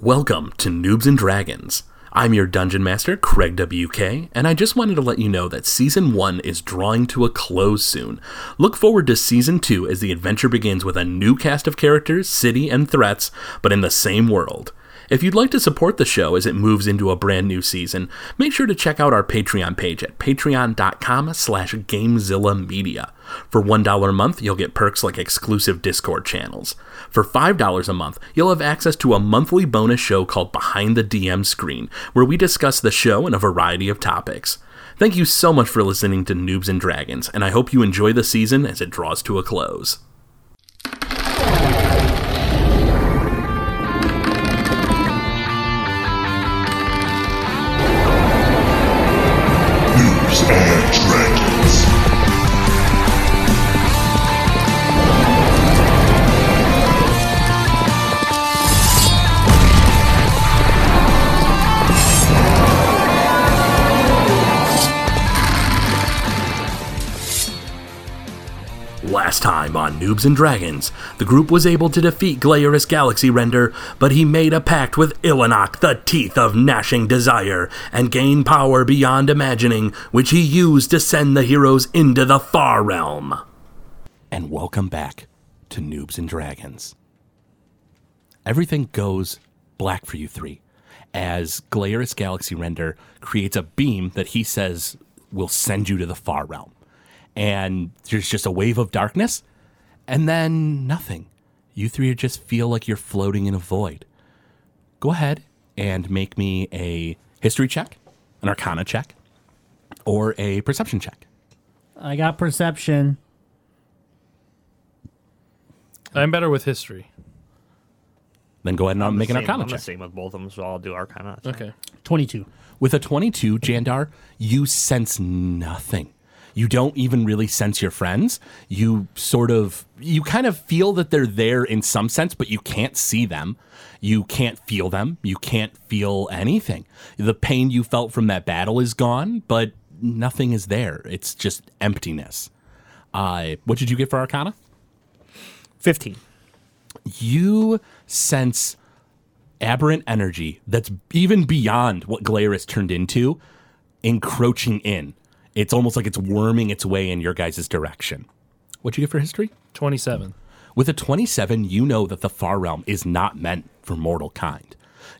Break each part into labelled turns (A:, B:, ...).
A: Welcome to Noobs and Dragons. I'm your dungeon master, Craig WK, and I just wanted to let you know that season 1 is drawing to a close soon. Look forward to season 2 as the adventure begins with a new cast of characters, city, and threats, but in the same world. If you'd like to support the show as it moves into a brand new season, make sure to check out our Patreon page at patreon.com slash GameZillaMedia. For $1 a month, you'll get perks like exclusive Discord channels. For $5 a month, you'll have access to a monthly bonus show called Behind the DM Screen, where we discuss the show and a variety of topics. Thank you so much for listening to Noobs and Dragons, and I hope you enjoy the season as it draws to a close. Last time on Noobs and Dragons, the group was able to defeat Glaeris Galaxy Render, but he made a pact with Ilanok, the Teeth of Gnashing Desire, and gained power beyond imagining, which he used to send the heroes into the Far Realm. And welcome back to Noobs and Dragons. Everything goes black for you three as Glaeris Galaxy Render creates a beam that he says will send you to the Far Realm and there's just a wave of darkness, and then nothing. You three just feel like you're floating in a void. Go ahead and make me a history check, an arcana check, or a perception check.
B: I got perception.
C: I'm better with history.
A: Then go ahead and make an
D: Same-
A: arcana
D: I'm the
A: check.
D: same with both of them, so I'll do Arcana.
C: Okay.
B: 22.
A: With a 22, Jandar, you sense nothing. You don't even really sense your friends. You sort of, you kind of feel that they're there in some sense, but you can't see them. You can't feel them. You can't feel anything. The pain you felt from that battle is gone, but nothing is there. It's just emptiness. Uh, what did you get for Arcana?
D: 15.
A: you sense aberrant energy that's even beyond what Glaris turned into, encroaching in. It's almost like it's worming its way in your guys' direction. What'd you get for history?
C: 27.
A: With a 27, you know that the Far Realm is not meant for mortal kind.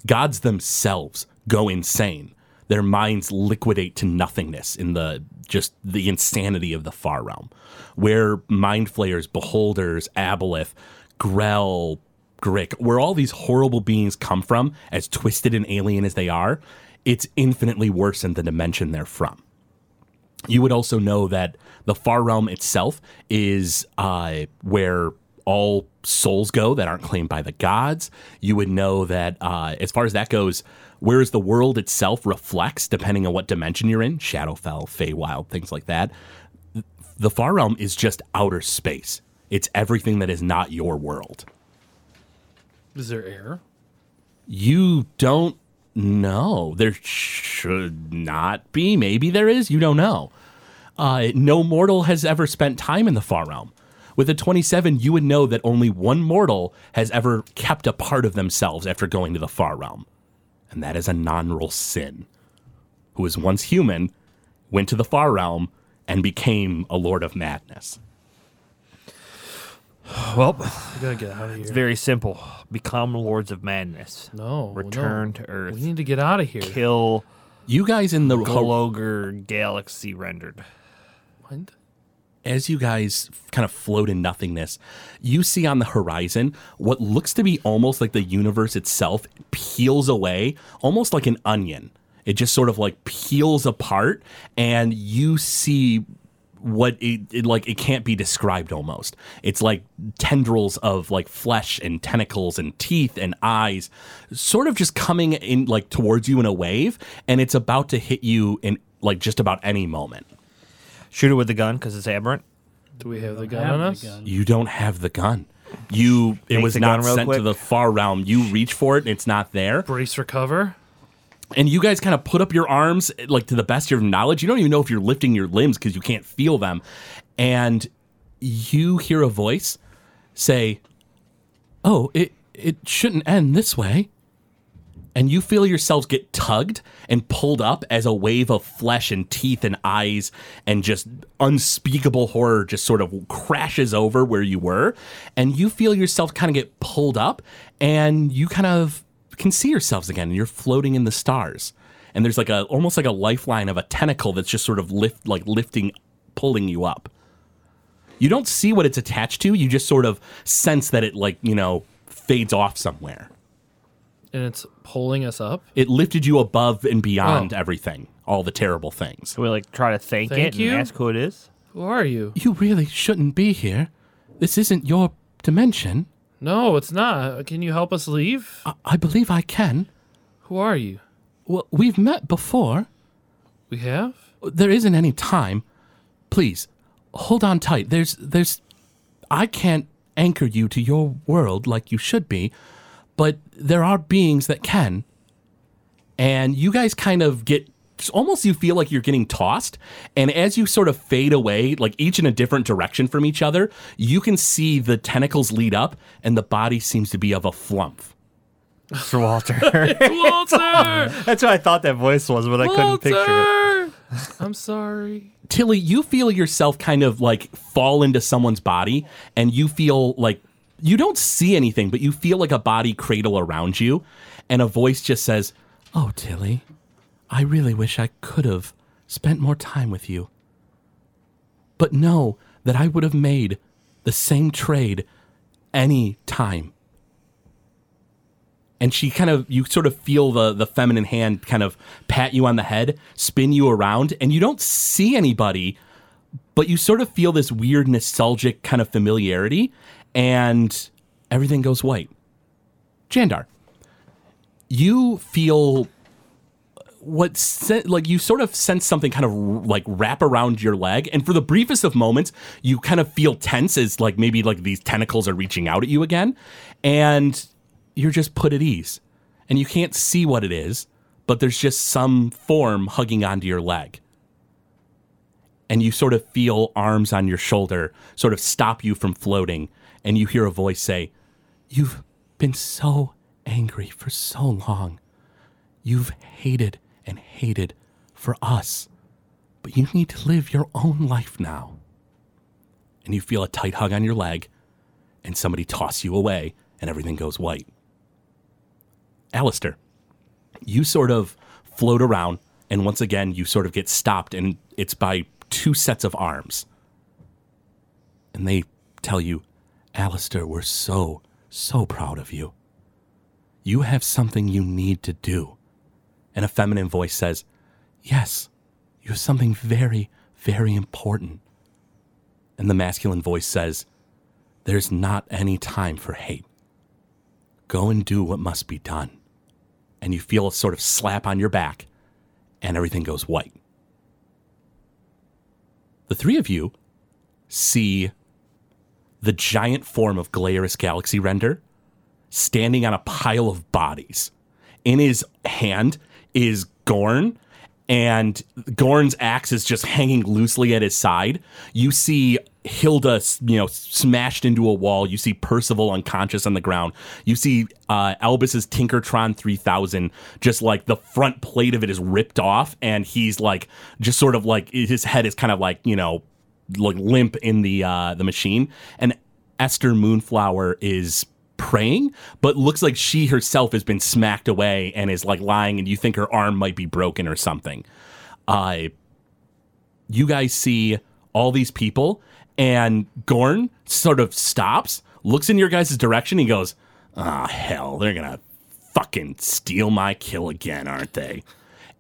A: Gods themselves go insane. Their minds liquidate to nothingness in the just the insanity of the Far Realm, where mind flayers, beholders, aboleth, Grell, Grick, where all these horrible beings come from, as twisted and alien as they are, it's infinitely worse than the dimension they're from you would also know that the far realm itself is uh, where all souls go that aren't claimed by the gods. You would know that uh, as far as that goes, whereas the world itself reflects, depending on what dimension you're in, Shadowfell, Feywild, things like that, the far realm is just outer space. It's everything that is not your world.
C: Is there air?
A: You don't know. There should not be. Maybe there is. You don't know. Uh, no mortal has ever spent time in the far realm. With a 27, you would know that only one mortal has ever kept a part of themselves after going to the far realm. And that is a non-roll sin, who was once human, went to the far realm, and became a lord of madness.
D: Well,
C: We gotta get out of here.
D: it's very simple. Become Lords of Madness.
C: no.
D: Return
C: no.
D: to Earth.
C: We need to get out of here.
D: Kill
A: You guys in the
D: Gologer Galaxy rendered.
C: What?
A: as you guys kind of float in nothingness, you see on the horizon what looks to be almost like the universe itself peels away, almost like an onion. It just sort of like peels apart, and you see what it, it like it can't be described almost it's like tendrils of like flesh and tentacles and teeth and eyes sort of just coming in like towards you in a wave and it's about to hit you in like just about any moment
D: Shoot it with the gun because it's aberrant.
C: Do we have the gun
B: Have
C: on us?
B: gun.
A: you don't have the gun. You it
D: Make
A: was
D: the
A: not
D: gun real
A: sent to the far realm. You reach for it and it's not there.
C: Brace recover.
A: And you guys kind of put up your arms like to the best of your knowledge. You don't even know if you're lifting your limbs because you can't feel them. And you hear a voice say, "Oh, it it shouldn't end this way." and you feel yourselves get tugged and pulled up as a wave of flesh and teeth and eyes and just unspeakable horror just sort of crashes over where you were. And you feel yourself kind of get pulled up and you kind of can see yourselves again and you're floating in the stars. And there's like a almost like a lifeline of a tentacle that's just sort of lift like lifting pulling you up. You don't see what it's attached to, you just sort of sense that it like, you know, fades off somewhere.
C: And it's pulling us up.
A: It lifted you above and beyond
C: Oh.
A: everything, all the terrible things.
D: So we like try to thank,
C: Thank
D: it
C: you?
D: and ask who it is.
C: Who are you?
A: You really shouldn't be here. This isn't your dimension.
C: No, it's not. Can you help us leave?
A: I, I believe I can.
C: Who are you?
A: Well, we've met before.
C: We have?
A: There isn't any time. Please, hold on tight. There's, there's, I can't anchor you to your world like you should be, but there are beings that can. And you guys kind of get, it's almost you feel like you're getting tossed. And as you sort of fade away, like each in a different direction from each other, you can see the tentacles lead up and the body seems to be of a flump.
D: Sir Walter.
C: Walter!
D: That's what I thought that voice was, but I couldn't picture it.
C: I'm sorry.
A: Tilly, you feel yourself kind of like fall into someone's body, and you feel like you don't see anything, but you feel like a body cradle around you, and a voice just says, Oh, Tilly, I really wish I could have spent more time with you. But know that I would have made the same trade any time. And she kind of, you sort of feel the, the feminine hand kind of pat you on the head, spin you around, and you don't see anybody, but you sort of feel this weird nostalgic kind of familiarity, and everything goes white. Jandar, you feel what like you sort of sense something kind of like wrap around your leg and for the briefest of moments you kind of feel tense as like maybe like these tentacles are reaching out at you again and you're just put at ease. And you can't see what it is but there's just some form hugging onto your leg. And you sort of feel arms on your shoulder sort of stop you from floating and you hear a voice say you've been so angry for so long. You've hated and hated for us, but you need to live your own life now. And you feel a tight hug on your leg, and somebody toss you away, and everything goes white. Alistair, you sort of float around, and once again, you sort of get stopped, and it's by two sets of arms. And they tell you, Alistair, we're so, so proud of you. You have something you need to do and a feminine voice says, Yes, you have something very, very important. And the masculine voice says, There's not any time for hate. Go and do what must be done. And you feel a sort of slap on your back, and everything goes white. The three of you see the giant form of Glaris Galaxy Render standing on a pile of bodies. In his hand is Gorn, and Gorn's axe is just hanging loosely at his side. You see Hilda, you know, smashed into a wall. You see Percival unconscious on the ground. You see uh, Albus's Tinkertron 3000, just like the front plate of it is ripped off, and he's like, just sort of like his head is kind of like, you know, like limp in the uh, the machine. And Esther Moonflower is praying, but looks like she herself has been smacked away and is like lying, and you think her arm might be broken or something. Uh, you guys see all these people, and Gorn sort of stops, looks in your guys' direction, he goes, Ah, hell, they're gonna fucking steal my kill again, aren't they?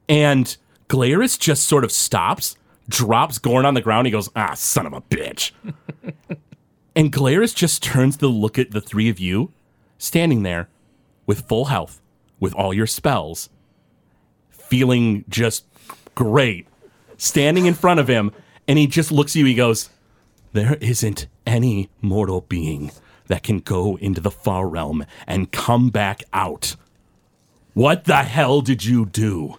A: And Glaris just sort of stops, drops Gorn on the ground, he goes, Ah, son of a bitch. And Glaris just turns to look at the three of you standing there with full health, with all your spells, feeling just great, standing in front of him. And he just looks at you, he goes, There isn't any mortal being that can go into the far realm and come back out. What the hell did you do?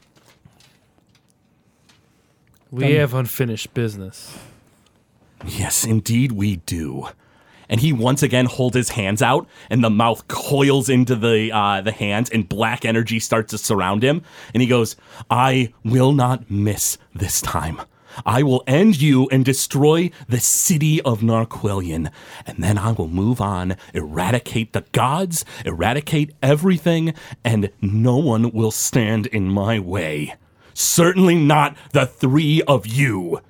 C: We um, have unfinished business.
A: Yes, indeed we do. And he once again holds his hands out, and the mouth coils into the uh, the hands, and black energy starts to surround him. And he goes, "I will not miss this time. I will end you and destroy the city of Narquilion, and then I will move on, eradicate the gods, eradicate everything, and no one will stand in my way. Certainly not the three of you."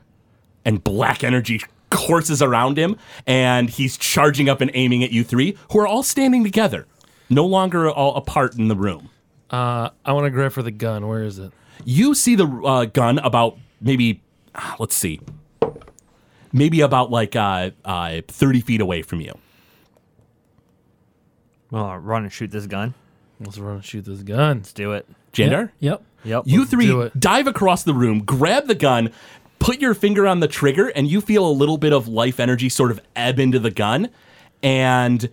A: and black energy courses around him, and he's charging up and aiming at you three, who are all standing together, no longer all apart in the room.
C: Uh, I want to grab for the gun. Where is it?
A: You see the uh, gun about maybe, ah, let's see, maybe about like uh, uh, 30 feet away from you.
D: Well, I'll run and shoot this gun.
C: Let's run and shoot this gun.
D: Let's do it.
A: Jandar?
B: Yep.
D: Yep.
A: You three dive across the room, grab the gun, put your finger on the trigger, and you feel a little bit of life energy sort of ebb into the gun and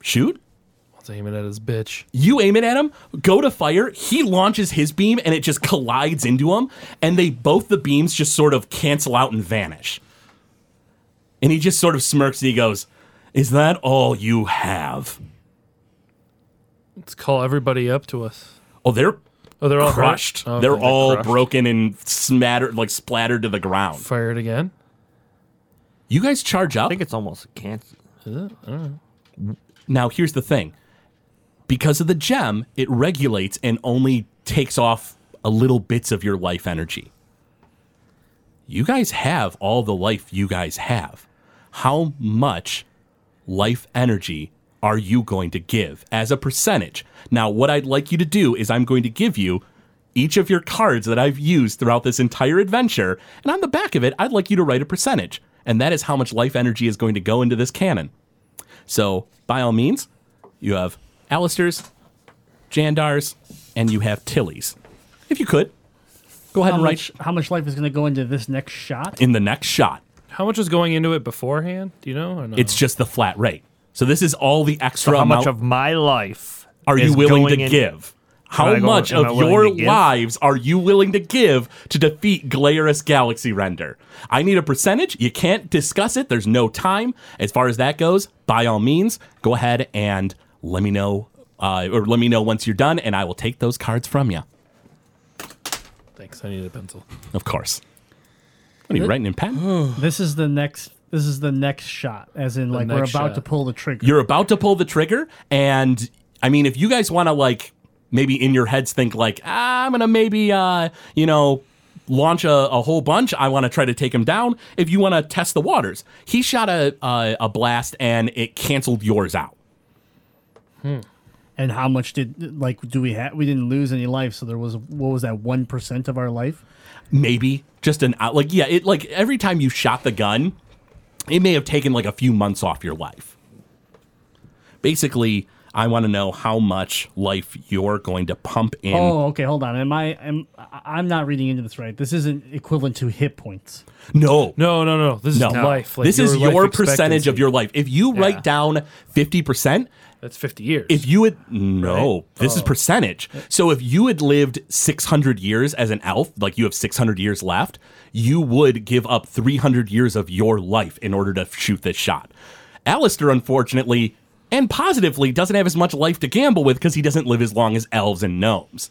A: shoot.
C: Let's aim it at his bitch.
A: You aim it at him, go to fire, he launches his beam and it just collides into him, and they both the beams just sort of cancel out and vanish. And he just sort of smirks and he goes, Is that all you have?
C: Let's call everybody up to us.
A: Oh, they're
C: Oh, they're all hurt?
A: crushed.
C: Oh, okay,
A: they're all
C: crushed.
A: broken and smattered, like splattered to the ground.
C: Fired again.
A: You guys charge up.
D: I think it's almost cancer.
C: Is it? I don't know.
A: Now, here's the thing because of the gem, it regulates and only takes off a little bits of your life energy. You guys have all the life you guys have. How much life energy are you going to give as a percentage? Now, what I'd like you to do is I'm going to give you each of your cards that I've used throughout this entire adventure, and on the back of it, I'd like you to write a percentage. And that is how much life energy is going to go into this cannon. So, by all means, you have Alistair's, Jandar's, and you have Tilly's. If you could, go ahead
B: How
A: and write
B: much, how much life is going to go into this next shot?
A: in the next shot.
C: How much was going into it beforehand? Do you know? Or no?
A: It's just the flat rate. So this is all the extra
D: So how
A: amount
D: much of my life
A: are you willing to
D: in-
A: give? How
D: go-
A: much of your lives are you willing to give to defeat Glaris Galaxy Render? I need a percentage. You can't discuss it. There's no time. As far as that goes, by all means, go ahead and let me know, uh, or let me know once you're done, and I will take those cards from you.
C: Thanks. I need a pencil.
A: Of course. What are you writing in pen?
B: This is the next. This is the next shot, as in like we're
C: next
B: about
C: shot.
B: to pull the trigger.
A: You're about to pull the trigger, and I mean, if you guys want to like maybe in your heads think like ah, I'm gonna maybe uh, you know launch a, a whole bunch. I want to try to take him down. If you want to test the waters, he shot a, a a blast and it canceled yours out.
B: and how much did like do we have? We didn't lose any life, so there was what was that one percent of our life?
A: Maybe just an out like yeah, it like every time you shot the gun, it may have taken like a few months off your life. Basically, I want to know how much life you're going to pump in.
B: Oh, okay. Hold on. Am I? Am I- I'm not reading into this right? This isn't equivalent to hit points.
A: No,
C: No, no, no. This is
A: No.
C: life. Like
A: this is
C: life
A: your percentage of your life. If you
C: Yeah.
A: write down 50%,
C: That's 50 years.
A: if you had no,
C: Right?
A: this is
C: Oh.
A: percentage. So if you had lived 600 years as an elf, like you have 600 years left, you would give up 300 years of your life in order to shoot this shot. Alistair, unfortunately, and positively, doesn't have as much life to gamble with because he doesn't live as long as elves and gnomes.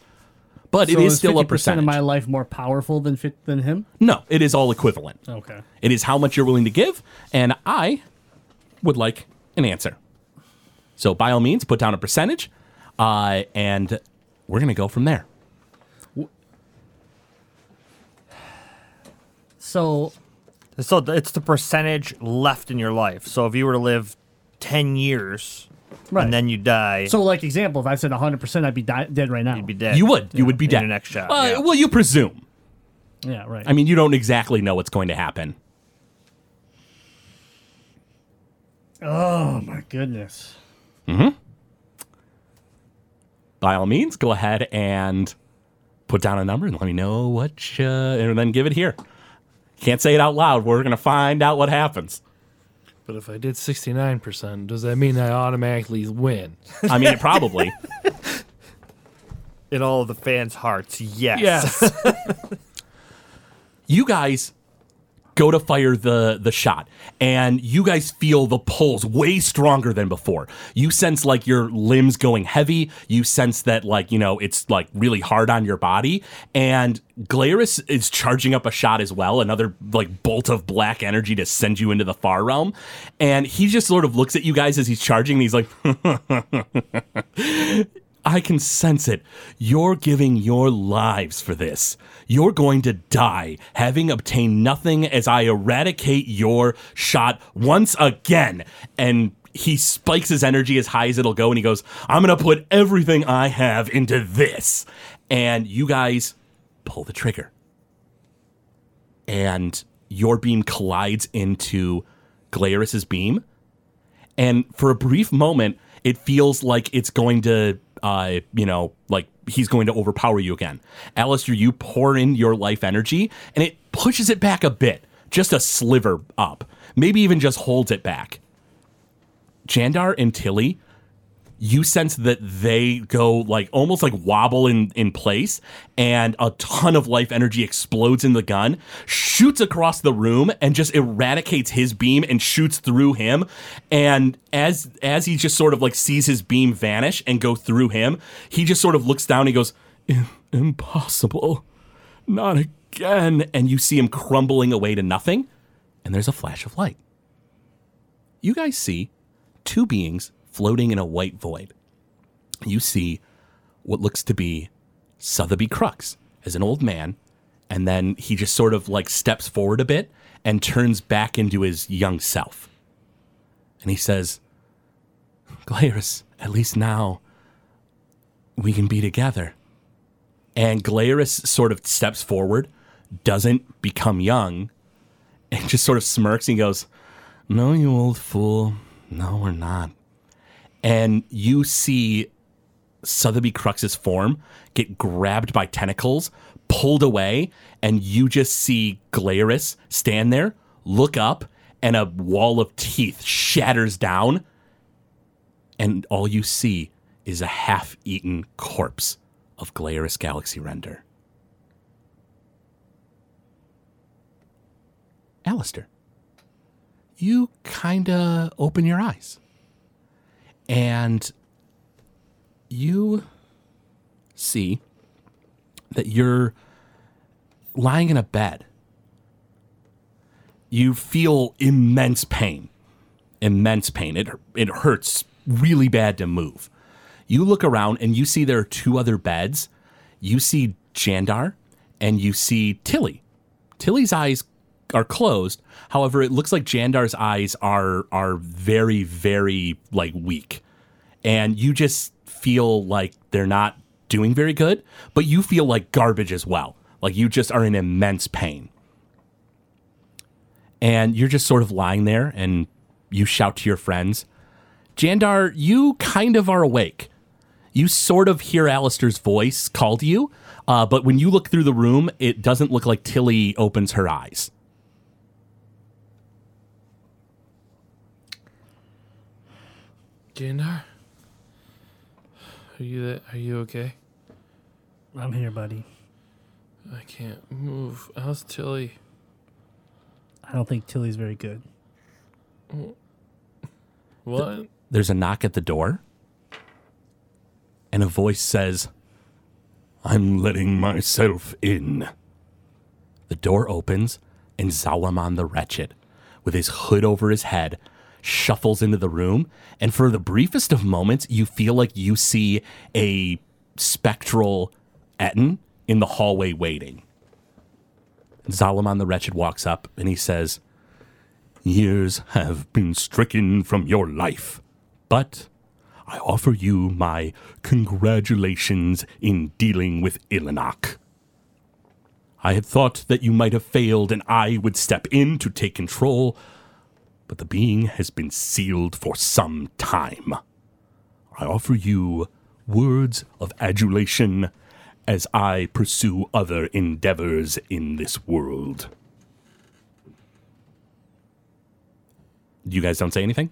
A: But it
B: So
A: is still a
B: 50%
A: percentage.
B: of my life more powerful than fit, than him.
A: no, it is all equivalent.
B: Okay.
A: It is how much you're willing to give, and I would like an answer. So by all means, put down a percentage, uh, and we're gonna go from there.
B: So
D: So it's the percentage left in your life. So if you were to live 10 years
B: right.
D: and then you die,
B: so like example, if I said 100, percent I'd be di- dead right now.
D: you'd be dead.
A: You would, you would be
D: In
A: dead.
D: your next shot,
A: Uh,
D: yeah.
A: Well, you presume.
B: yeah. Right.
A: I mean, you don't exactly know what's going to happen.
B: oh my goodness. Hmm.
A: By all means, go ahead and put down a number and let me know what, you, and then give it here. Can't say it out loud. We're gonna find out what happens.
C: But if I did 69%, does that mean I automatically win?
A: I mean, probably.
D: In all of the fans' hearts, yes.
C: Yes.
A: you guys go to fire the the shot. And you guys feel the pulls way stronger than before. You sense like your limbs going heavy. You sense that like you know it's like really hard on your body. And Glaris is charging up a shot as well another like bolt of black energy to send you into the far realm. And he just sort of looks at you guys as he's charging and he's like I can sense it. You're giving your lives for this. You're going to die having obtained nothing as I eradicate your shot once again. And he spikes his energy as high as it'll go and he goes, I'm going to put everything I have into this. And you guys pull the trigger. And your beam collides into Glaris's beam. And for a brief moment, it feels like it's going to, uh, you know, like he's going to overpower you again. Alistair, you pour in your life energy and it pushes it back a bit, just a sliver up, maybe even just holds it back. Jandar and Tilly, you sense that they go like almost like wobble in, in place and a ton of life energy explodes in the gun shoots across the room and just eradicates his beam and shoots through him. And as as he just sort of like sees his beam vanish and go through him he just sort of looks down and he goes impossible. Not again. And you see him crumbling away to nothing and there's a flash of light. You guys see two beings floating in a white void. You see what looks to be Sotheby Crux as an old man, and then he just sort of like steps forward a bit and turns back into his young self. And he says, Glaris, at least now we can be together. And Glaris sort of steps forward, doesn't become young, and just sort of smirks and goes, No, you old fool. No, we're not. And you see Sotheby Crux's form get grabbed by tentacles, pulled away, and you just see Glaris stand there, look up, and a wall of teeth shatters down. And all you see is a half eaten corpse of Glaris Galaxy Render. Alistair, you kinda open your eyes. And you see that you're lying in a bed. You feel immense pain. Immense pain. It, it hurts really bad to move. You look around and you see there are two other beds. You see Jandar and you see Tilly. Tilly's eyes are closed. However, it looks like Jandar's eyes are are very very like weak. And you just feel like they're not doing very good, but you feel like garbage as well. Like you just are in immense pain. And you're just sort of lying there and you shout to your friends, Jandar, you kind of are awake. You sort of hear Alistair's voice call to you, uh, but when you look through the room, it doesn't look like Tilly opens her eyes.
C: Jandar? Are you that, are you okay?
B: I'm here, buddy.
C: I can't move. How's Tilly?
B: I don't think Tilly's very good.
C: What?
A: There's a knock at the door, and a voice says, I'm letting myself in. The door opens, and Zalaman the Wretched, with his hood over his head, shuffles into the room. And for the briefest of moments, you feel like you see a spectral Ettin in the hallway waiting. Zalaman the Wretched walks up and he says, Years have been stricken from your life, but I offer you my congratulations in dealing with Ilinok. I had thought that you might have failed and I would step in to take control, but the being has been sealed for some time. I offer you words of adulation as I pursue other endeavors in this world. You guys don't say anything?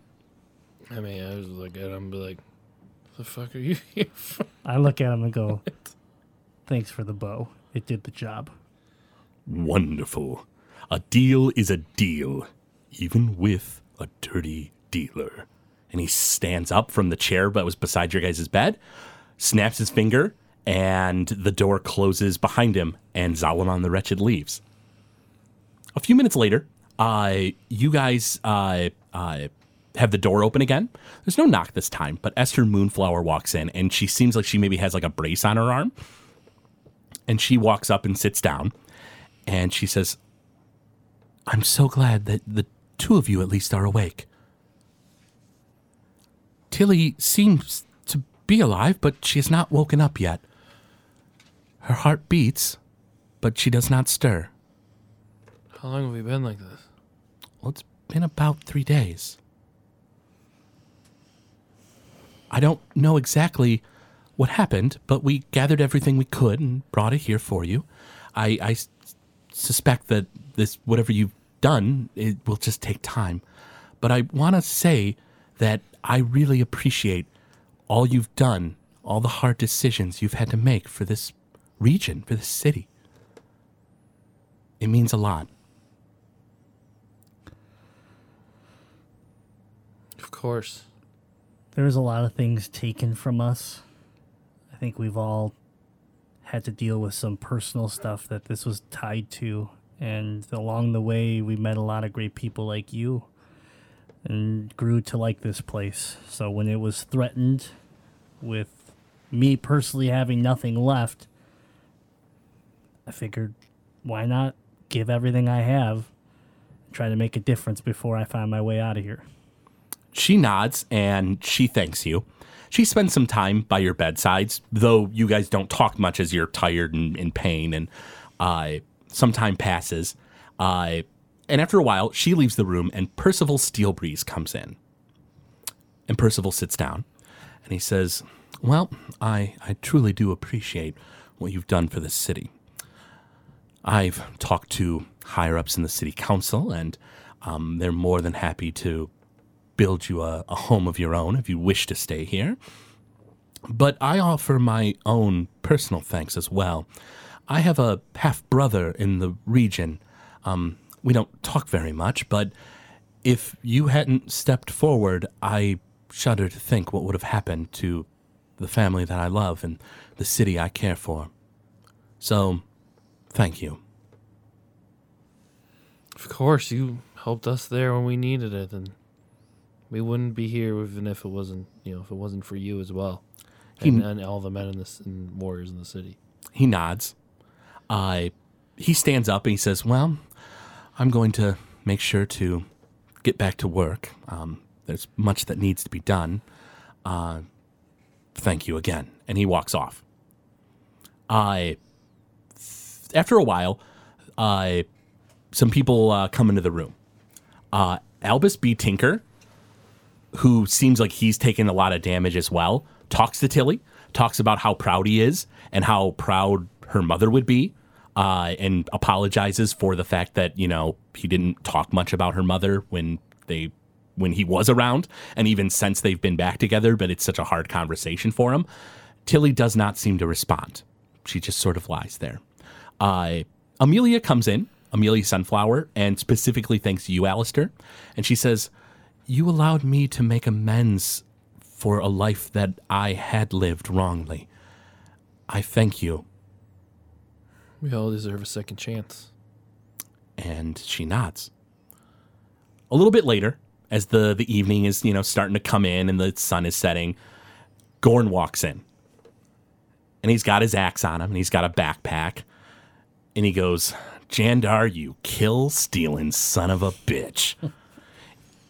C: I mean, I was look at him and be like, the fuck are you here for?
B: I look at him and go, "Thanks for the bow. It did the job."
A: Wonderful. A deal is a deal, even with a dirty dealer. And he stands up from the chair that was beside your guys' bed, snaps his finger, and the door closes behind him, and Zalaman the Wretched leaves. A few minutes later, uh, you guys uh, uh, have the door open again. There's no knock this time, but Esther Moonflower walks in, and she seems like she maybe has like a brace on her arm. And she walks up and sits down, and she says, I'm so glad that the two of you at least are awake. Tilly seems to be alive, but she has not woken up yet. Her heart beats, but she does not stir.
C: How long have we been like this?
A: Well, it's been about three days. I don't know exactly what happened, but we gathered everything we could and brought it here for you. I suspect that this, whatever you've done, it will just take time. But I want to say that I really appreciate all you've done, all the hard decisions you've had to make for this region, for this city. It means a lot.
C: Of course.
B: There was a lot of things taken from us. I think we've all had to deal with some personal stuff that this was tied to. And along the way, we met a lot of great people like you and grew to like this place. So when it was threatened with me personally having nothing left, I figured why not give everything I have, try to make a difference before I find my way out of here.
A: She nods and she thanks you. She spends some time by your bedsides, though you guys don't talk much as you're tired and in pain, and uh, some time passes. Uh, and after a while, she leaves the room, and Percival Steelbreeze comes in. And Percival sits down, and he says, "Well, I I truly do appreciate what you've done for this city. I've talked to higher ups in the city council, and um, they're more than happy to build you a, a home of your own if you wish to stay here. But I offer my own personal thanks as well. I have a half brother in the region. Um, we don't talk very much, but if you hadn't stepped forward, I shudder to think what would have happened to the family that I love and the city I care for. So, thank you.
C: Of course, you helped us there when we needed it, and we wouldn't be here even if it wasn't, you know, if it wasn't for you as well,
A: He-
C: and, and all the men in this and warriors in the city.
A: He nods. Uh, he stands up and he says, Well, I'm going to make sure to get back to work. Um, there's much that needs to be done. Uh, thank you again. And he walks off. I, after a while, uh, some people uh, come into the room. Uh, Albus B. Tinker, who seems like he's taken a lot of damage as well, talks to Tilly, talks about how proud he is and how proud her mother would be, uh, and apologizes for the fact that you know he didn't talk much about her mother when they when he was around, and even since they've been back together. But it's such a hard conversation for him. Tilly does not seem to respond. She just sort of lies there. Uh, Amelia comes in, Amelia Sunflower, and specifically thanks you, Alistair. And she says, You allowed me to make amends for a life that I had lived wrongly. I thank you.
C: We all deserve a second chance.
A: And she nods. A little bit later, as the, the evening is, you know, starting to come in and the sun is setting, Gorn walks in. And he's got his axe on him and he's got a backpack. And he goes, Jandar, you kill stealing son of a bitch.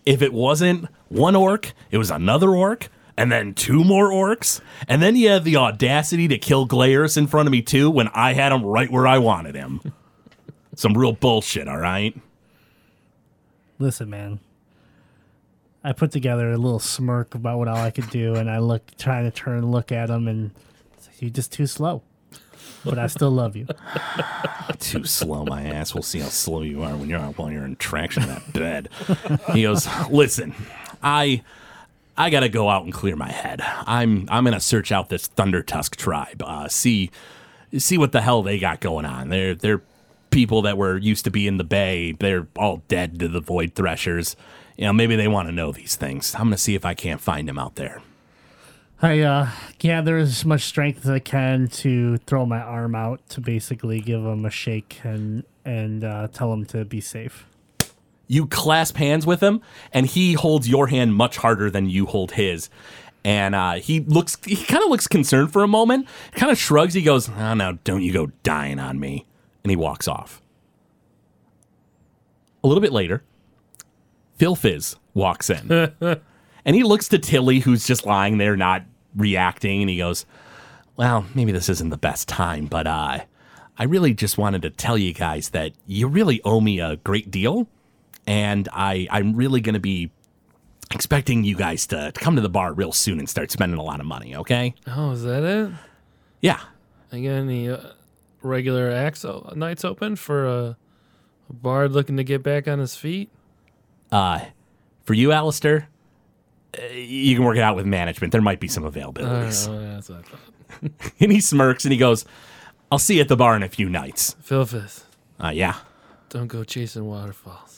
A: if it wasn't one orc, it was another orc, and then two more orcs, and then you had the audacity to kill Glaris in front of me too when I had him right where I wanted him. Some real bullshit, all right?
B: Listen, man. I put together a little smirk about what all I could do, and I look, trying to turn look at him, and like, you're just too slow. But I still love you.
A: Too slow, my ass. We'll see how slow you are when you're while you're in traction in that bed. He goes, "Listen, I I gotta go out and clear my head. I'm I'm gonna search out this Thunder Tusk tribe. Uh, see see what the hell they got going on. They're they're people that were used to be in the bay, they're all dead to the void threshers. You know, maybe they want to know these things. I'm to see if I can't find them out there.
B: I uh, gather as much strength as I can to throw my arm out to basically give them a shake and and uh, tell them to be safe.
A: You clasp hands with him, and he holds your hand much harder than you hold his. And uh, he looks, he kind of looks concerned for a moment, kind of shrugs. He goes, Oh, no, don't you go dying on me. And he walks off. A little bit later, Phil Fizz walks in. and he looks to Tilly, who's just lying there, not reacting. And he goes, Well, maybe this isn't the best time, but uh, I really just wanted to tell you guys that you really owe me a great deal. And I, I'm really going to be expecting you guys to, to come to the bar real soon and start spending a lot of money, okay?
C: Oh, is that it?
A: Yeah.
C: I got any uh, regular acts o- nights open for a, a bard looking to get back on his feet?
A: Uh, for you, Alistair, uh, you can work it out with management. There might be some
C: Oh,
A: availabilities.
C: that's what I thought.
A: and he smirks and he goes, I'll see you at the bar in a few nights.
C: Philfith,
A: Uh, yeah.
C: don't go chasing waterfalls.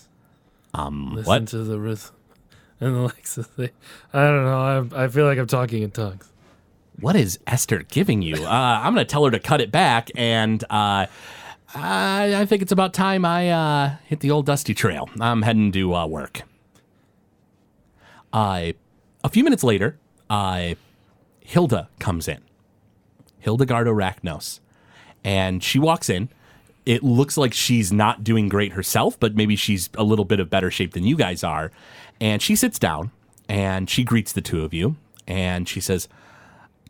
A: Um,
C: Listen
A: what?
C: to the rhythm and the likes of the. I don't know. I, I feel like I'm talking in tongues.
A: What is Esther giving you? Uh, I'm going to tell her to cut it back, and uh, I, I think it's about time I uh, hit the old dusty trail. I'm heading to uh, work. Uh, a few minutes later, uh, Hilda comes in. Hildegard Arachnos. And she walks in. It looks like she's not doing great herself, but maybe she's a little bit of better shape than you guys are. And she sits down and she greets the two of you. And she says,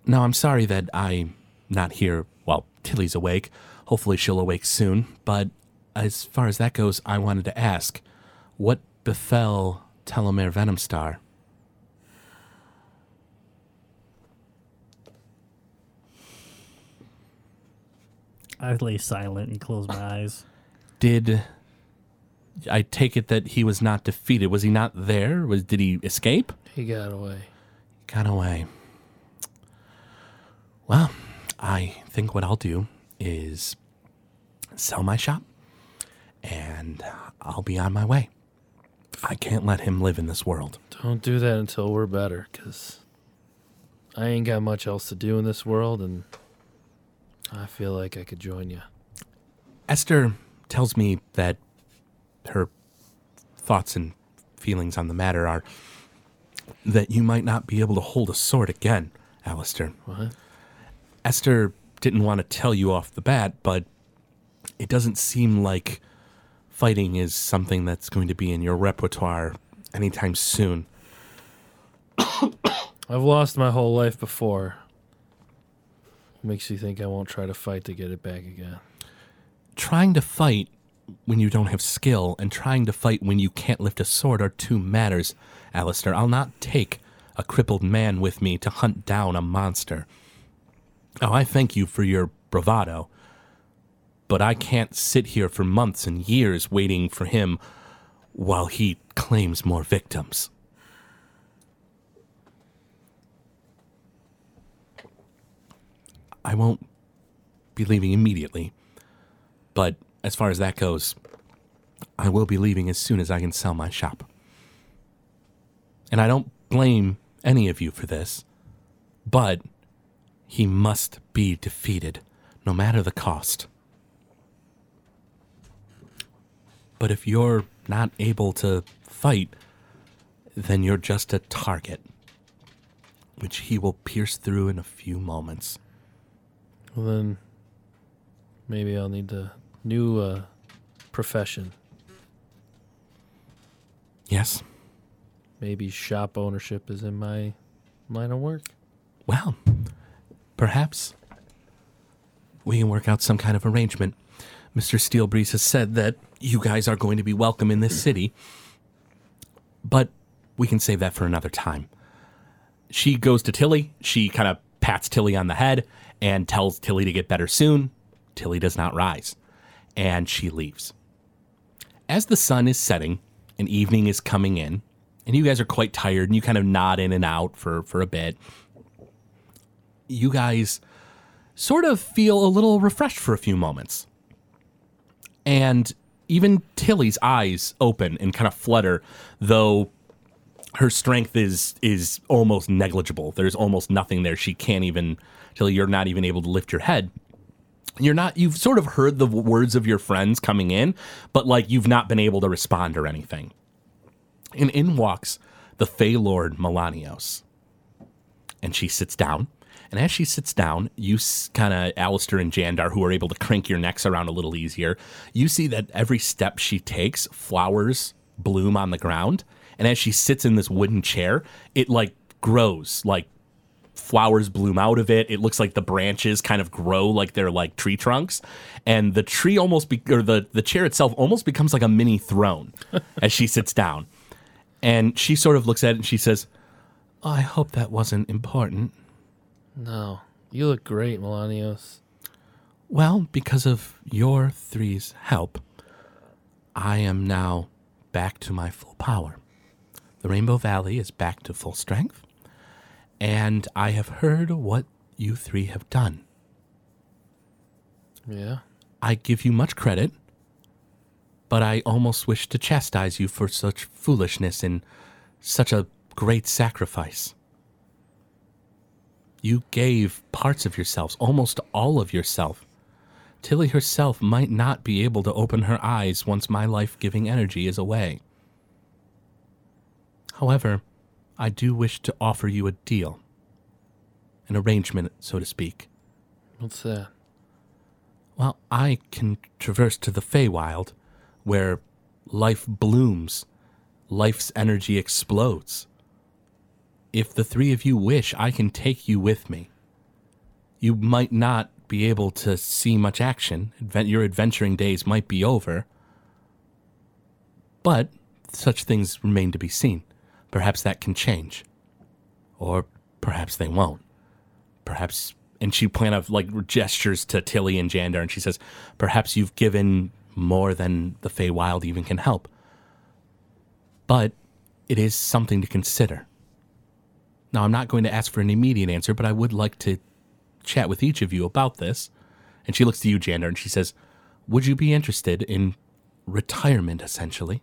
A: no, I'm sorry that I'm not here. Well, Tilly's awake. Hopefully she'll awake soon. But as far as that goes, I wanted to ask what befell Telomere Venomstar?
B: I lay silent and close my eyes.
A: Did I take it that he was not defeated? Was he not there? Was did he escape?
C: He got away.
A: He got away. Well, I think what I'll do is sell my shop and I'll be on my way. I can't let him live in this world.
C: Don't do that until we're better, because I ain't got much else to do in this world, and I feel like I could join you.
A: Esther tells me that her thoughts and feelings on the matter are that you might not be able to hold a sword again, Alistair.
C: What?
A: Esther didn't want to tell you off the bat, but it doesn't seem like fighting is something that's going to be in your repertoire anytime soon.
C: I've lost my whole life before. Makes you think I won't try to fight to get it back again.
A: Trying to fight when you don't have skill and trying to fight when you can't lift a sword are two matters, Alistair. I'll not take a crippled man with me to hunt down a monster. Oh, I thank you for your bravado, but I can't sit here for months and years waiting for him while he claims more victims. I won't be leaving immediately, but as far as that goes, I will be leaving as soon as I can sell my shop. And I don't blame any of you for this, but he must be defeated, no matter the cost. But if you're not able to fight, then you're just a target, which he will pierce through in a few moments.
C: Well, then maybe I'll need a new uh, profession.
A: Yes?
C: Maybe shop ownership is in my line of work.
A: Well, perhaps we can work out some kind of arrangement. Mr. Steelbreeze has said that you guys are going to be welcome in this city, but we can save that for another time. She goes to Tilly. She kind of pats Tilly on the head and tells Tilly to get better soon. Tilly does not rise, and she leaves. As the sun is setting and evening is coming in, and you guys are quite tired and you kind of nod in and out for, for a bit, you guys sort of feel a little refreshed for a few moments. And even Tilly's eyes open and kind of flutter, though her strength is is almost negligible. There's almost nothing there. She can't even till you're not even able to lift your head. You're not you've sort of heard the words of your friends coming in, but like you've not been able to respond or anything. And in walks the Fey Lord Melanios. And she sits down. And as she sits down, you kind of, Alistair and Jandar, who are able to crank your necks around a little easier, you see that every step she takes, flowers bloom on the ground. And as she sits in this wooden chair, it like grows, like flowers bloom out of it. It looks like the branches kind of grow like they're like tree trunks, and the tree almost be, or the the chair itself almost becomes like a mini throne as she sits down. And she sort of looks at it and she says, "I hope that wasn't important."
C: No, you look great, Melanios.
A: Well, because of your three's help, I am now back to my full power. The Rainbow Valley is back to full strength, and I have heard what you three have done.
C: Yeah.
A: I give you much credit, but I almost wish to chastise you for such foolishness and such a great sacrifice. You gave parts of yourselves, almost all of yourself. Tilly herself might not be able to open her eyes once my life giving energy is away. However, I do wish to offer you a deal, an arrangement, so to speak.
C: What's that?
A: Well, I can traverse to the Feywild, where life blooms, life's energy explodes. If the three of you wish, I can take you with me. You might not be able to see much action. Advent- your adventuring days might be over. But such things remain to be seen. Perhaps that can change. Or perhaps they won't. Perhaps and she kind of like gestures to Tilly and Jandar and she says, Perhaps you've given more than the Feywild even can help. But it is something to consider. Now, I'm not going to ask for an immediate answer, but I would like to chat with each of you about this. And she looks to you, Jandar, and she says, Would you be interested in retirement, essentially?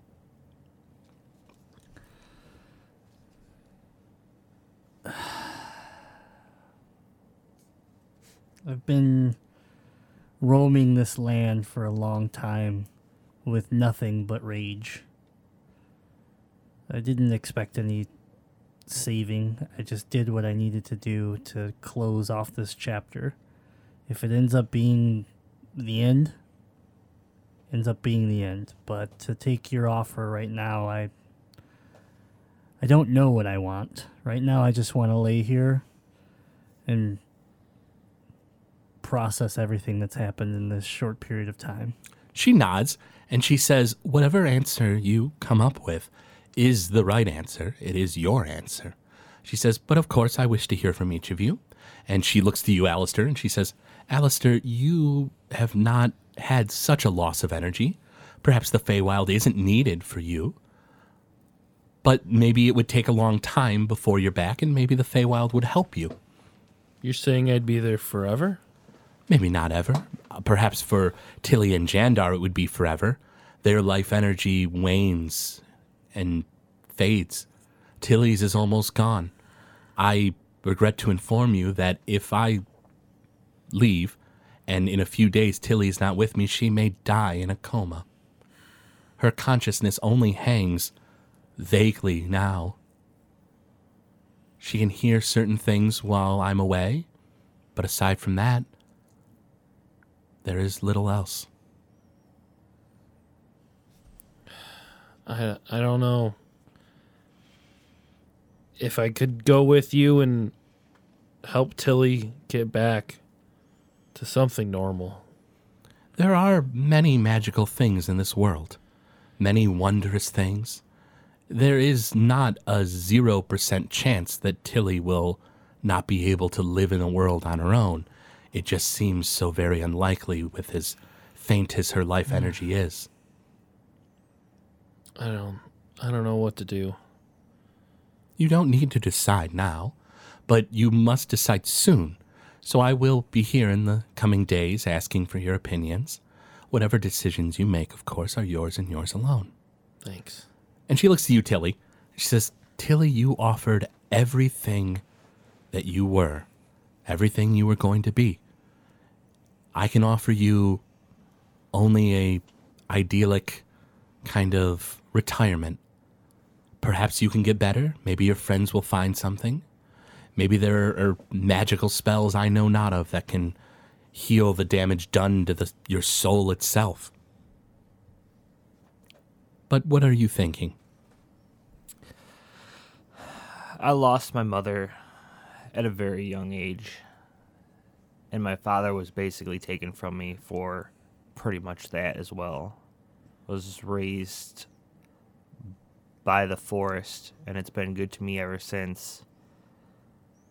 B: I've been roaming this land for a long time with nothing but rage. I didn't expect any saving. I just did what I needed to do to close off this chapter. If it ends up being the end, ends up being the end. But to take your offer right now, I I don't know what I want. Right now I just want to lay here and process everything that's happened in this short period of time.
A: She nods and she says, Whatever answer you come up with is the right answer. It is your answer. She says, But of course, I wish to hear from each of you. And she looks to you, Alistair, and she says, Alistair, you have not had such a loss of energy. Perhaps the Feywild isn't needed for you. But maybe it would take a long time before you're back, and maybe the Feywild would help you.
C: You're saying I'd be there forever?
A: Maybe not ever. Uh, Perhaps for Tilly and Jandar, it would be forever. Their life energy wanes and fades. Tilly's is almost gone. I regret to inform you that if I leave and in a few days Tilly's not with me, she may die in a coma. Her consciousness only hangs vaguely now. She can hear certain things while I'm away, but aside from that, there is little else.
C: I I don't know if I could go with you and help Tilly get back to something normal.
A: There are many magical things in this world, many wondrous things. There is not a 0% chance that Tilly will not be able to live in a world on her own. It just seems so very unlikely with as faint as her life hmm. energy is.
C: I don't I don't know what to do.
A: You don't need to decide now, but you must decide soon. So I will be here in the coming days asking for your opinions. Whatever decisions you make, of course, are yours and yours alone.
C: Thanks.
A: And she looks to you, Tilly. She says, Tilly, you offered everything that you were, everything you were going to be. I can offer you only a idyllic kind of retirement. Perhaps you can get better. Maybe your friends will find something. Maybe there are magical spells I know not of that can heal the damage done to the, your soul itself. But what are you thinking?
D: I lost my mother at a very young age, and my father was basically taken from me for pretty much that as well. I was raised by the forest, and it's been good to me ever since.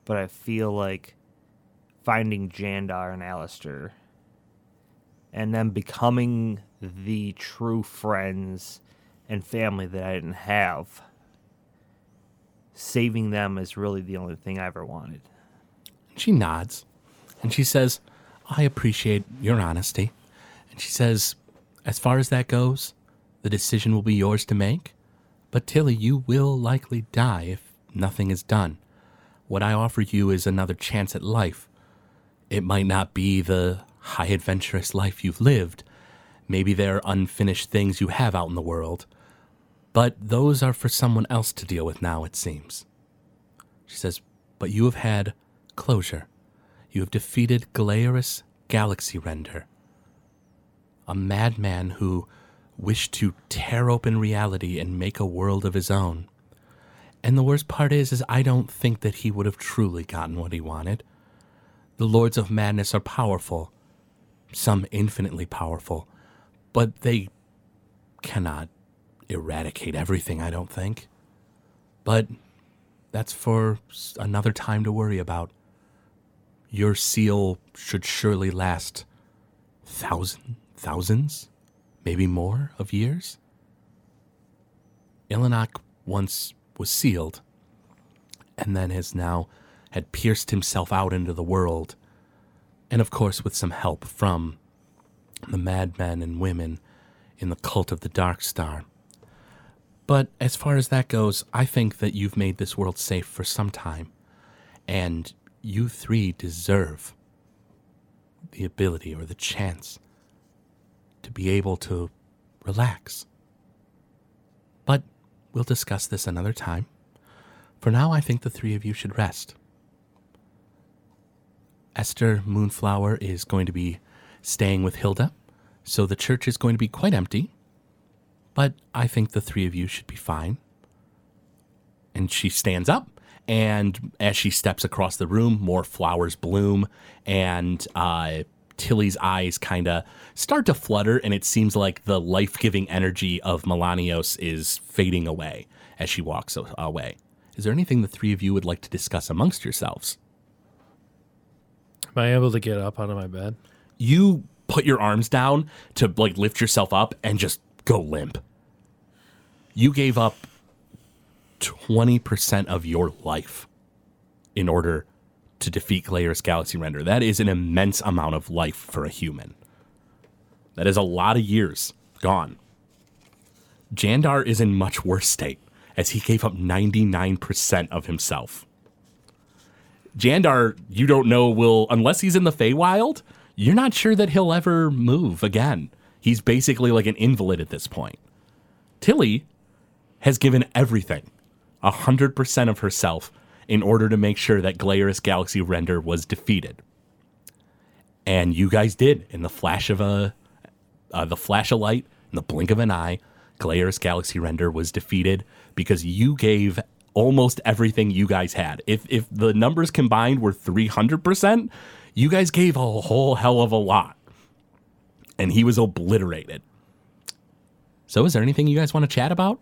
D: But I feel like finding Jandar and Alistair and them becoming the true friends and family that I didn't have saving them is really the only thing I ever wanted.
A: She nods and she says, I appreciate your honesty. And she says, as far as that goes, the decision will be yours to make. But Tilly, you will likely die if nothing is done. What I offer you is another chance at life. It might not be the high adventurous life you've lived. Maybe there are unfinished things you have out in the world. But those are for someone else to deal with now, it seems. She says, But you have had closure. You have defeated Galerius Galaxy Render, a madman who wished to tear open reality and make a world of his own. And the worst part is, is I don't think that he would have truly gotten what he wanted. The Lords of Madness are powerful, some infinitely powerful, but they cannot eradicate everything, I don't think. But that's for another time to worry about. Your seal should surely last thousand, thousands, maybe more of years. Ilanak once was sealed, and then has now had pierced himself out into the world, and of course with some help from the madmen and women in the cult of the Dark Star. But as far as that goes, I think that you've made this world safe for some time. And you three deserve the ability or the chance to be able to relax. But we'll discuss this another time. For now, I think the three of you should rest. Esther Moonflower is going to be staying with Hilda, so the church is going to be quite empty but I think the three of you should be fine. And she stands up, and as she steps across the room, more flowers bloom, and uh, Tilly's eyes kind of start to flutter, and it seems like the life giving energy of Melanios is fading away as she walks away. Is there anything the three of you would like to discuss amongst yourselves?
C: Am I able to get up out of my bed?
A: you put your arms down to like lift yourself up and just go limp. You gave up 20% of your life in order to defeat Galerius Galaxy Render. That is an immense amount of life for a human. That is a lot of years gone. Jandar is in much worse state as he gave up 99% of himself. Jandar, you don't know will unless he's in the Feywild, you're not sure that he'll ever move again. He's basically like an invalid at this point. Tilly has given everything, a hundred percent of herself, in order to make sure that Galerius Galaxy Render was defeated. And you guys did in the flash of a, uh, the flash of light, in the blink of an eye. Galerius Galaxy Render was defeated because you gave almost everything you guys had. If if the numbers combined were three hundred percent, you guys gave a whole hell of a lot, and he was obliterated. So, is there anything you guys want to chat about?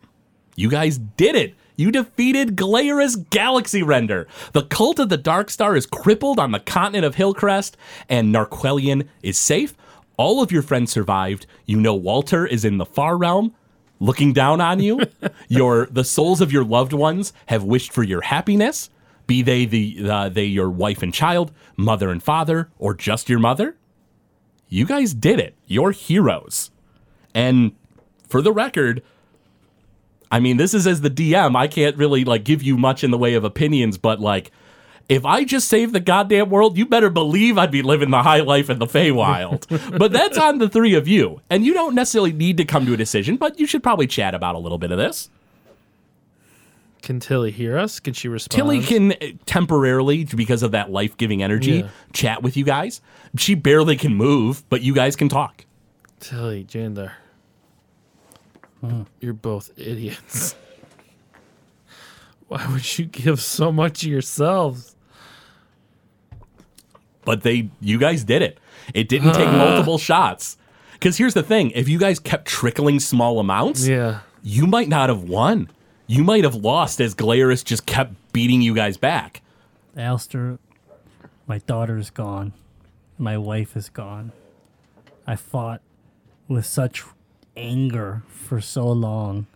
A: You guys did it. You defeated Galerius Galaxy Render. The cult of the Dark Star is crippled on the continent of Hillcrest, and Narquelian is safe. All of your friends survived. You know Walter is in the far realm, looking down on you. your the souls of your loved ones have wished for your happiness, be they the uh, they your wife and child, mother and father, or just your mother. You guys did it. You're heroes. And for the record, I mean, this is as the DM, I can't really like give you much in the way of opinions, but like if I just saved the goddamn world, you better believe I'd be living the high life in the Feywild. but that's on the three of you. And you don't necessarily need to come to a decision, but you should probably chat about a little bit of this.
C: Can Tilly hear us? Can she respond?
A: Tilly can uh, temporarily, because of that life giving energy,
C: Yeah.
A: chat with you guys. She barely can move, but you guys can talk.
C: Tilly, Jandar. You're both idiots. Why would you give so much of yourselves?
A: but they you guys did it it didn't take multiple shots because here's the thing if you guys kept trickling small amounts
C: Yeah.
A: you might not have won you might have lost as Glaris just kept beating you guys back
B: Alistair, my daughter is gone. My wife is gone. I fought with such anger for so long.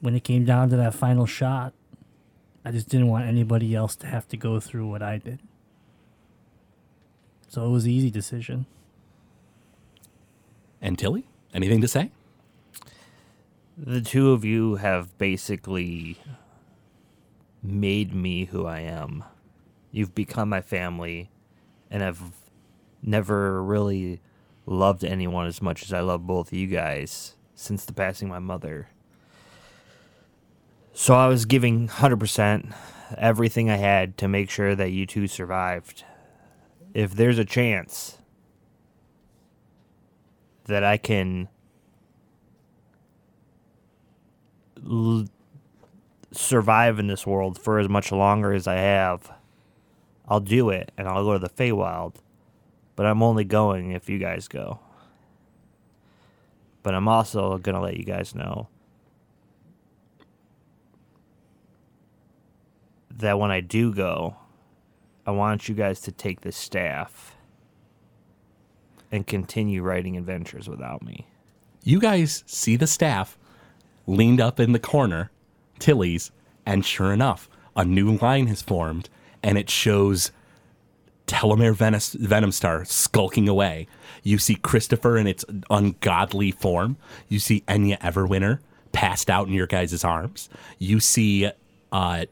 B: When it came down to that final shot, I just didn't want anybody else to have to go through what I did. So it was an easy decision.
A: and Tilly anything to say
D: The two of you have basically made me who I am. You've become my family, and I've never really loved anyone as much as I love both of you guys since the passing of my mother. So I was giving 100% everything I had to make sure that you two survived. If there's a chance that I can l- survive in this world for as much longer as I have, I'll do it and I'll go to the Feywild. But I'm only going if you guys go. But I'm also going to let you guys know that when I do go, I want you guys to take the staff and continue writing adventures without me.
A: you guys see the staff leaned up in the corner Tilly's and sure enough a new line has formed and it shows Telomere Venus, Venom Star skulking away. You see Christopher in its ungodly form. You see Enya Everwinter passed out in your guys' arms. You see uh,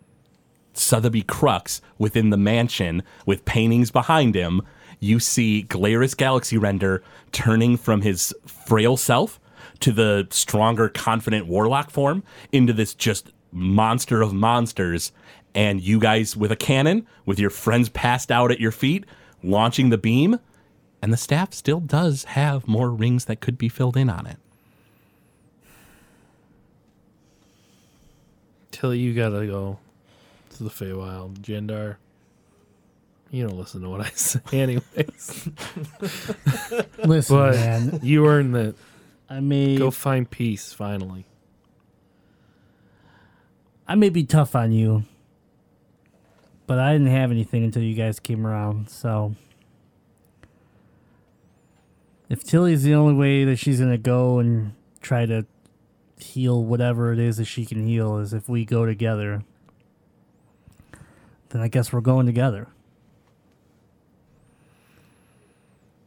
A: Sotheby Crux within the mansion with paintings behind him. You see Glaris Galaxy Render turning from his frail self to the stronger, confident warlock form into this just monster of monsters. And you guys with a cannon, with your friends passed out at your feet, launching the beam. And the staff still does have more rings that could be filled in on it.
C: Tilly, you gotta go to the Feywild. Jandar, you don't listen to what I say anyways.
B: Listen,
C: But
B: man,
C: you earned that.
B: I may
C: Go find peace, finally.
B: I may be tough on you, but I didn't have anything until you guys came around. So if Tilly's the only way that she's gonna go and try to heal whatever it is that she can heal is if we go together, then I guess we're going together.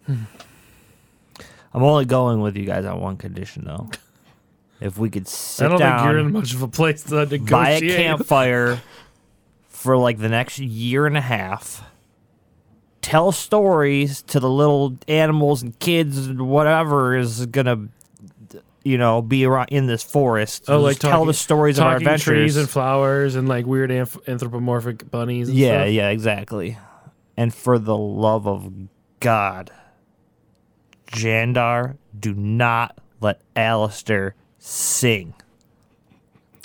D: I'm only going with you guys on one condition, though. If we could sit
C: I don't
D: down,
C: think you're in much of a place to negotiate.
D: by a campfire for like the next year and a half, tell stories to the little animals and kids and whatever is gonna, you know, be around in this forest.
C: Oh, like
D: Just tell the stories of our adventures.
C: trees and flowers and like weird anth- anthropomorphic bunnies. And
D: yeah,
C: stuff.
D: yeah, exactly. And for the love of God, Jandar, do not let Alistair sing.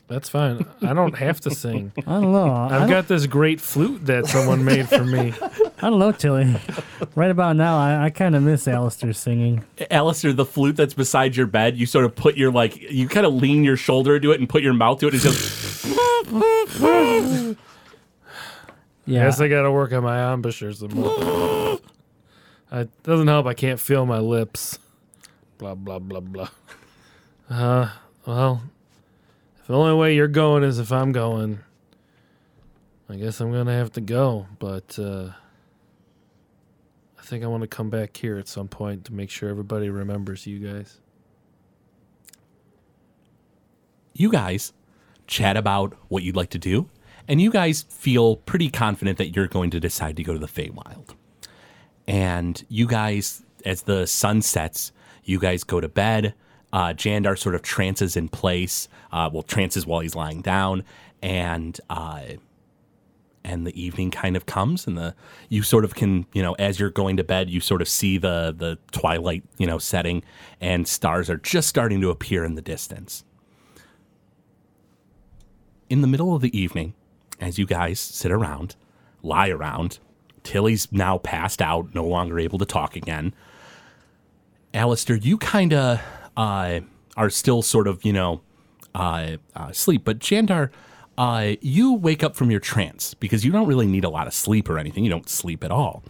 C: That's fine. I don't have to sing.
B: I don't know. I
C: I've
B: don't,
C: got this great flute that someone made for me.
B: I don't know, Tilly. right about now, I, I kind of miss Alistair singing.
A: Alistair, the flute that's beside your bed, you sort of put your like you kind of lean your shoulder to it and put your mouth to it and just
B: Yeah,
C: Guess I got to work on my embouchure some more. It doesn't help. I can't feel my lips. Blah blah blah blah. Uh, well, if the only way you're going is if I'm going, I guess I'm gonna have to go. But uh, I think I want to come back here at some point to make sure everybody remembers you guys.
A: you guys chat about what you'd like to do, and you guys feel pretty confident that you're going to decide to go to the Feywild. And you guys, as the sun sets, you guys go to bed. Uh, Jandar sort of trances in place. Uh, well, trances while he's lying down, and uh, and the evening kind of comes, and the you sort of can you know as you're going to bed, you sort of see the the twilight you know setting, and stars are just starting to appear in the distance in the middle of the evening, as you guys sit around, lie around, Tilly's now passed out, no longer able to talk again. Alistair, you kind of uh, are still sort of, you know, uh, uh, sleep, but Jandar, uh, you wake up from your trance because you don't really need a lot of sleep or anything. You don't sleep at all.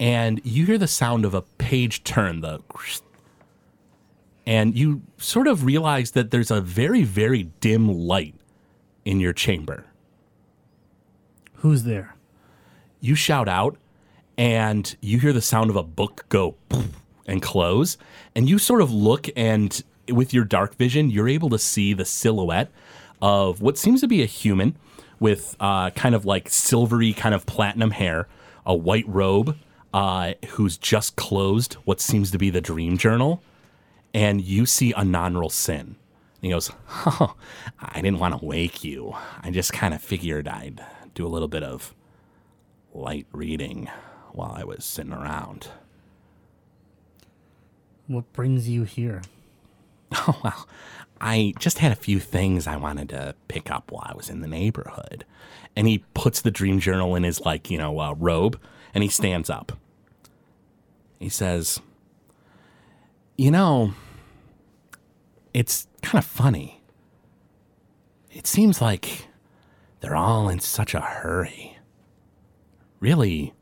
A: And you hear the sound of a page turn, the and you sort of realize that there's a very, very dim light in your chamber.
B: Who's there?
A: You shout out, and you hear the sound of a book go poof and close. And you sort of look, and with your dark vision, you're able to see the silhouette of what seems to be a human with uh, kind of like silvery, kind of platinum hair, a white robe, uh, who's just closed what seems to be the dream journal. And you see a non sin. And he goes, Oh, I didn't want to wake you. I just kind of figured I'd do a little bit of light reading while I was sitting around.
B: What brings you here?
A: Oh, well, I just had a few things I wanted to pick up while I was in the neighborhood. And he puts the dream journal in his, like, you know, uh, robe and he stands up. He says, You know, it's kind of funny. It seems like they're all in such a hurry. Really,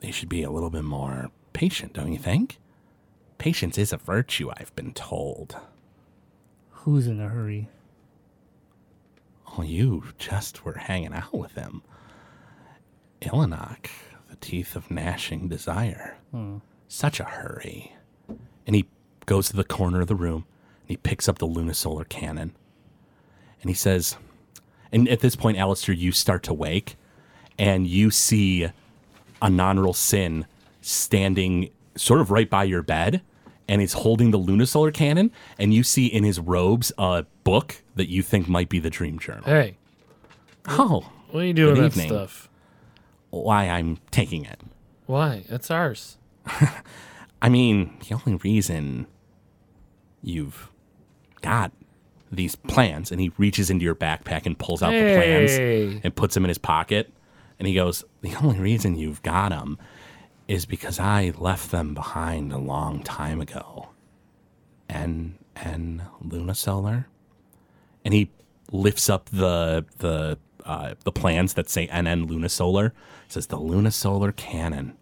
A: they should be a little bit more patient, don't you think? Patience is a virtue, I've been told.
B: Who's in a hurry?
A: Oh, you just were hanging out with him. Ilanok, the teeth of gnashing desire. Hmm. Such a hurry. And he goes to the corner of the room and he picks up the lunisolar cannon. And he says, and at this point, Alistair, you start to wake and you see a non-real sin standing sort of right by your bed and he's holding the lunisolar cannon and you see in his robes a book that you think might be the dream journal
C: Hey,
A: oh
C: what are you doing with that stuff?
A: why i'm taking it
C: Why? It's ours.
A: i mean the only reason you've got these plans and he reaches into your backpack and pulls out the plans and puts them in his pocket and he goes the only reason you've got them is because i left them behind a long time ago and and lunisolar and he lifts up the the uh, the plans that say NN Lunisolar. It says the Lunisolar cannon.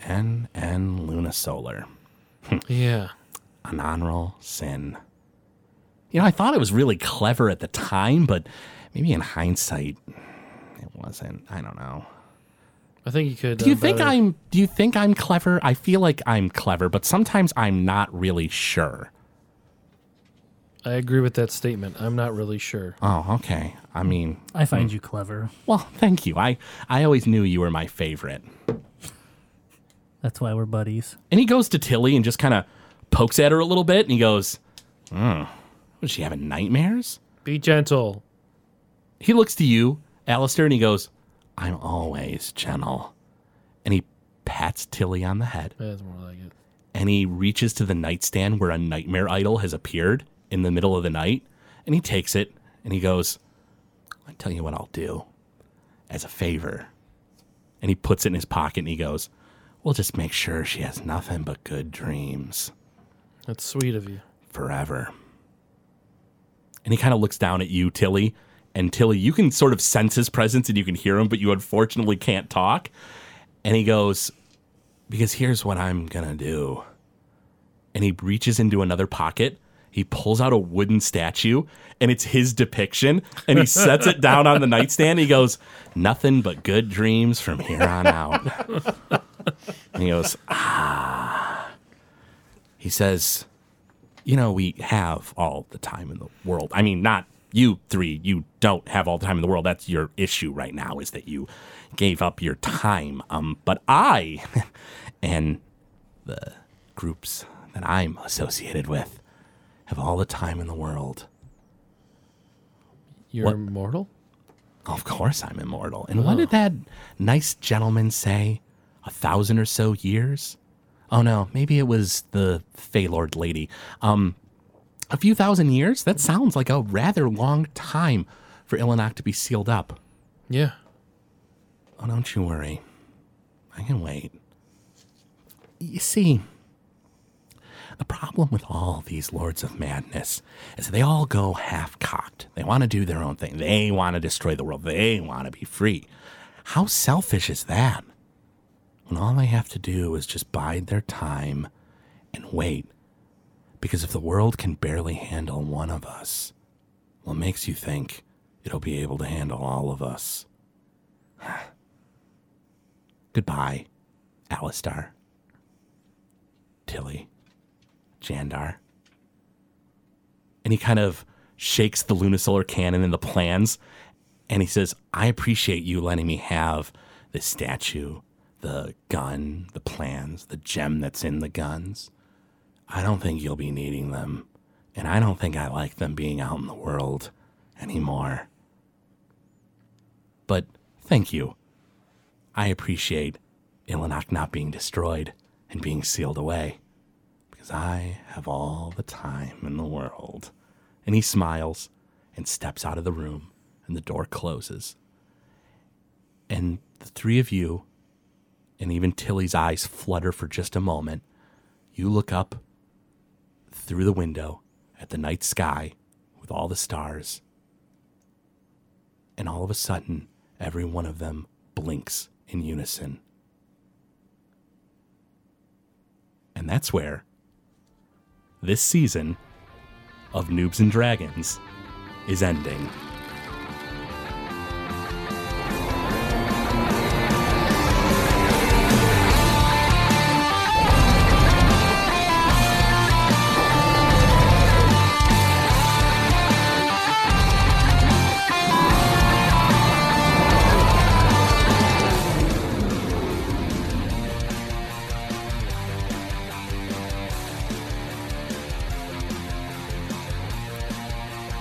A: NN Lunisolar.
C: Yeah.
A: An honorable sin. You know, I thought it was really clever at the time, but maybe in hindsight, it wasn't. I don't know.
C: I think you could.
A: Do you think I'm? Do you think I'm clever? I feel like I'm clever, but sometimes I'm not really sure.
C: I agree with that statement. I'm not really sure.
A: Oh, okay. I mean,
B: I find you clever.
A: well, thank you. I I always knew you were my favorite.
B: That's why we're buddies.
A: And he goes to Tilly and just kind of pokes at her a little bit, and he goes, "Hmm, was she having nightmares?"
C: Be gentle.
A: He looks to you, Alistair, and he goes, "I'm always gentle." And he pats Tilly on the head,
C: That's more like it.
A: and he reaches to the nightstand where a nightmare idol has appeared in the middle of the night, and he takes it and he goes, "I tell you what I'll do, as a favor." And he puts it in his pocket and he goes, "We'll just make sure she has nothing but good dreams."
C: That's sweet of you.
A: forever. And he kind of looks down at you, Tilly. And Tilly, you can sort of sense his presence and you can hear him, but you unfortunately can't talk. And he goes, Because here's what I'm going to do. And he reaches into another pocket. He pulls out a wooden statue and it's his depiction. And he sets it down on the nightstand. He goes, Nothing but good dreams from here on out. and he goes, ah. He says, you know, we have all the time in the world. I mean, not you three. You don't have all the time in the world. That's your issue right now is that you gave up your time. Um, but I and the groups that I'm associated with have all the time in the world.
C: You're
A: What?
C: immortal?
A: Of course, I'm immortal. And what did that nice gentleman say? A thousand or so years? Oh no, maybe it was the Faylord lady. Um, a few thousand years? That sounds like a rather long time for Illinak to be sealed up.
C: Yeah.
A: Oh, don't you worry. I can wait. You see, the problem with all these Lords of Madness is they all go half cocked. They want to do their own thing. They want to destroy the world. They want to be free. How selfish is that? When all they have to do is just bide their time and wait. Because if the world can barely handle one of us, what makes you think it'll be able to handle all of us? Goodbye, Alistair, Tilly, Jandar. And he kind of shakes the lunisolar cannon and the plans, and he says, I appreciate you letting me have the statue, the gun, the plans, the gem that's in the guns. I don't think you'll be needing them, and I don't think I like them being out in the world anymore. But thank you. I appreciate Illinak not being destroyed and being sealed away because I have all the time in the world. And he smiles and steps out of the room, and the door closes. And the three of you, and even Tilly's eyes flutter for just a moment. You look up through the window at the night sky with all the stars. And all of a sudden, every one of them blinks in unison. And that's where this season of Noobs and Dragons is ending.